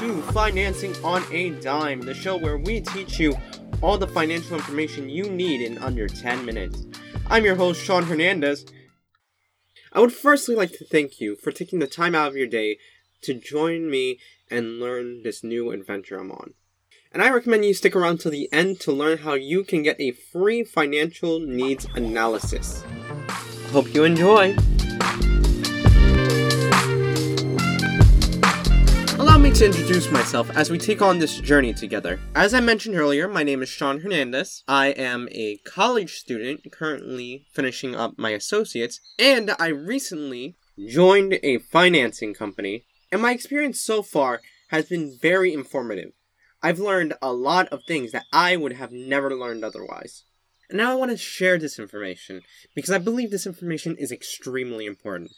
to Financing on a Dime, the show where we teach you all the financial information you need in under 10 minutes. I'm your host, Sean Hernandez. I would firstly like to thank you for taking the time out of your day to join me and learn this new adventure I'm on. And I recommend you stick around till the end to learn how you can get a free financial needs analysis. Hope you enjoy! Me to introduce myself as we take on this journey together. As I mentioned earlier, my name is Sean Hernandez. I am a college student currently finishing up my associates, and I recently joined a financing company, and my experience so far has been very informative. I've learned a lot of things that I would have never learned otherwise. And now I want to share this information because I believe this information is extremely important.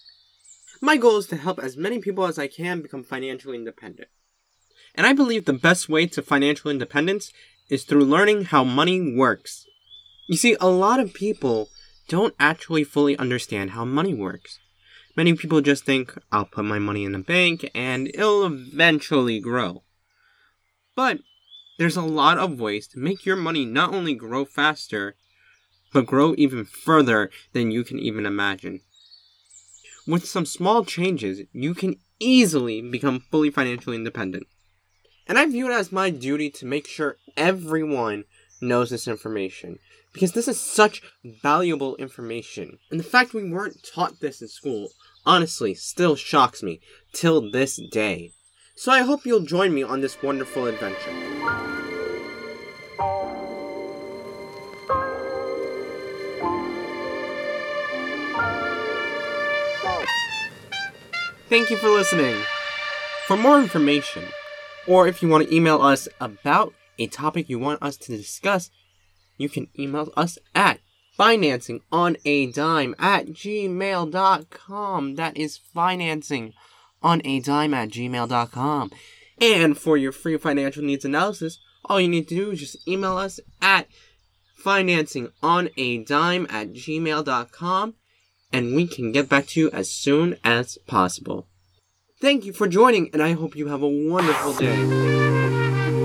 My goal is to help as many people as I can become financially independent. And I believe the best way to financial independence is through learning how money works. You see, a lot of people don't actually fully understand how money works. Many people just think, I'll put my money in the bank and it'll eventually grow. But there's a lot of ways to make your money not only grow faster, but grow even further than you can even imagine. With some small changes, you can easily become fully financially independent. And I view it as my duty to make sure everyone knows this information because this is such valuable information. And the fact we weren't taught this in school honestly still shocks me till this day. So I hope you'll join me on this wonderful adventure. Thank you for listening. For more information, or if you want to email us about a topic you want us to discuss, you can email us at financingonadime at gmail.com. That is financing on a dime at gmail.com. And for your free financial needs analysis, all you need to do is just email us at financingonadime at gmail.com and we can get back to you as soon as possible. Thank you for joining, and I hope you have a wonderful day.